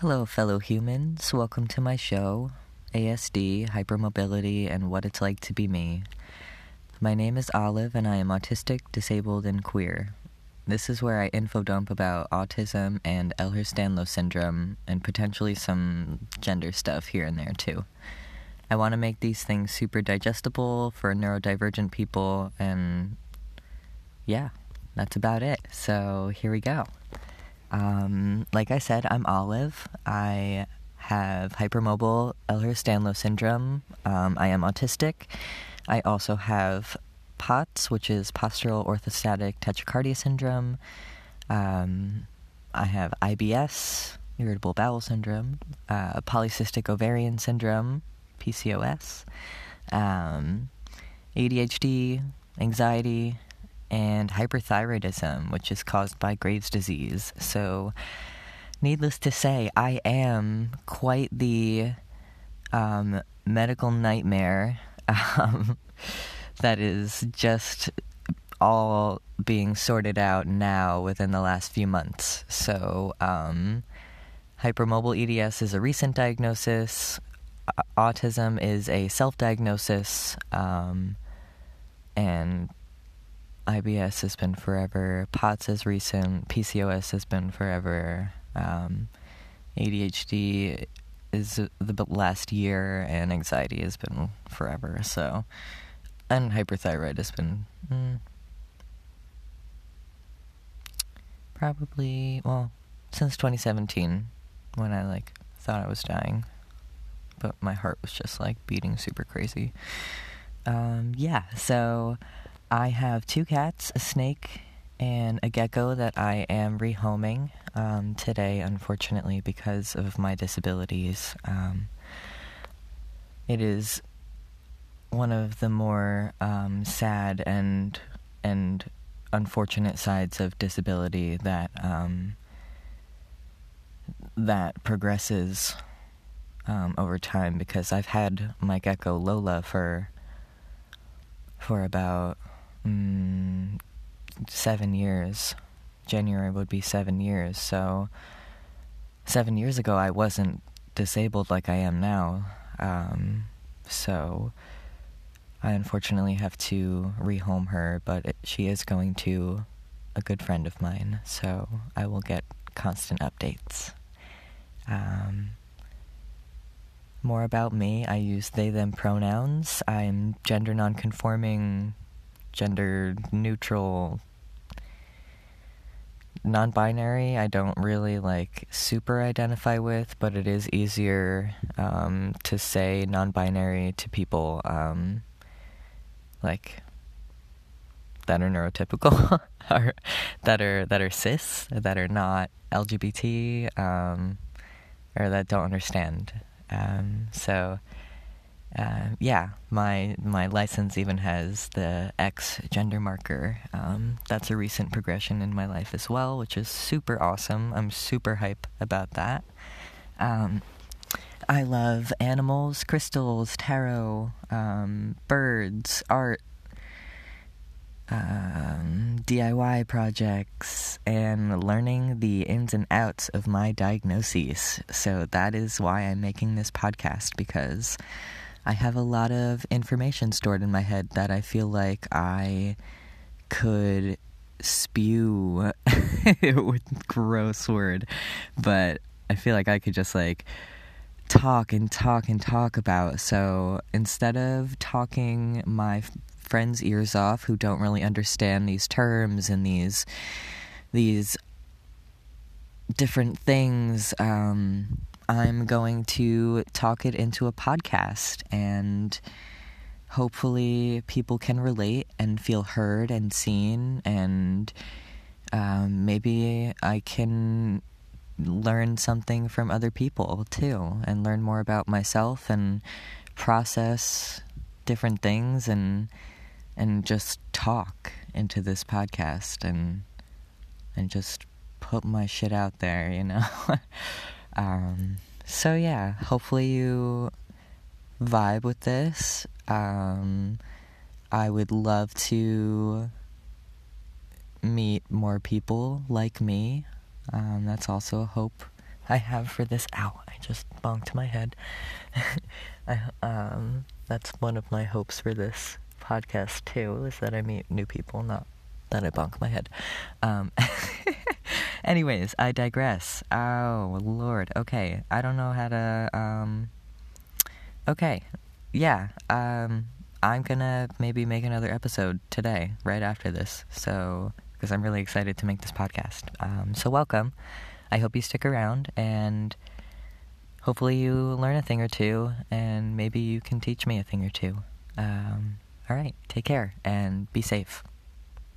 Hello, fellow humans. Welcome to my show, ASD, Hypermobility, and What It's Like to Be Me. My name is Olive, and I am autistic, disabled, and queer. This is where I info dump about autism and Ehlers-Danlos syndrome, and potentially some gender stuff here and there, too. I want to make these things super digestible for neurodivergent people, and yeah, that's about it. So here we go. Um, like I said, I'm Olive. I have hypermobile Ehlers-Danlos syndrome. Um, I am autistic. I also have POTS, which is postural orthostatic tachycardia syndrome. Um, I have IBS, irritable bowel syndrome, uh, polycystic ovarian syndrome, PCOS, um, ADHD, anxiety, and hyperthyroidism, which is caused by Graves' disease. So, needless to say, I am quite the um, medical nightmare um, that is just all being sorted out now within the last few months. So, um, hypermobile EDS is a recent diagnosis. Autism is a self diagnosis. Um, and IBS has been forever. POTS is recent. PCOS has been forever. Um, ADHD is the last year, and anxiety has been forever. So, and hyperthyroid has been mm, probably well since 2017 when I like thought I was dying, but my heart was just like beating super crazy. Um, yeah, so I have two cats, a snake, and a gecko that I am rehoming um, today, unfortunately, because of my disabilities. Um, it is one of the more um, sad and and unfortunate sides of disability that um, that progresses um, over time. Because I've had my gecko Lola for for about mm, seven years. January would be seven years. So, seven years ago, I wasn't disabled like I am now. Um, so, I unfortunately have to rehome her, but it, she is going to a good friend of mine. So, I will get constant updates. Um, more about me I use they them pronouns. I'm gender nonconforming gender neutral non-binary i don't really like super identify with but it is easier um, to say non-binary to people um, like that are neurotypical or that are that are cis that are not lgbt um, or that don't understand. Um, so uh, yeah, my my license even has the X gender marker. Um, that's a recent progression in my life as well, which is super awesome. I'm super hype about that. Um, I love animals, crystals, tarot, um, birds, art, um, DIY projects, and learning the ins and outs of my diagnoses. So that is why I'm making this podcast because I have a lot of information stored in my head that I feel like I could spew with gross word, but I feel like I could just like talk and talk and talk about. So instead of talking my friends' ears off who don't really understand these terms and these these different things, um, I'm going to talk it into a podcast and hopefully people can relate and feel heard and seen and um, maybe I can learn something from other people too and learn more about myself and process different things and and just talk into this podcast and and just put my shit out there, you know. Um, so yeah, hopefully you vibe with this. Um, I would love to meet more people like me. Um, that's also a hope I have for this. Ow! I just bonked my head. I, um, that's one of my hopes for this podcast too, is that I meet new people, not that I bonk my head. Um, anyways, I digress. Oh Lord. Okay, I don't know how to. Um, okay, yeah. Um, I'm gonna maybe make another episode today, right after this. So, because I'm really excited to make this podcast. Um, so welcome. I hope you stick around and hopefully you learn a thing or two and maybe you can teach me a thing or two. Um, all right, take care and be safe.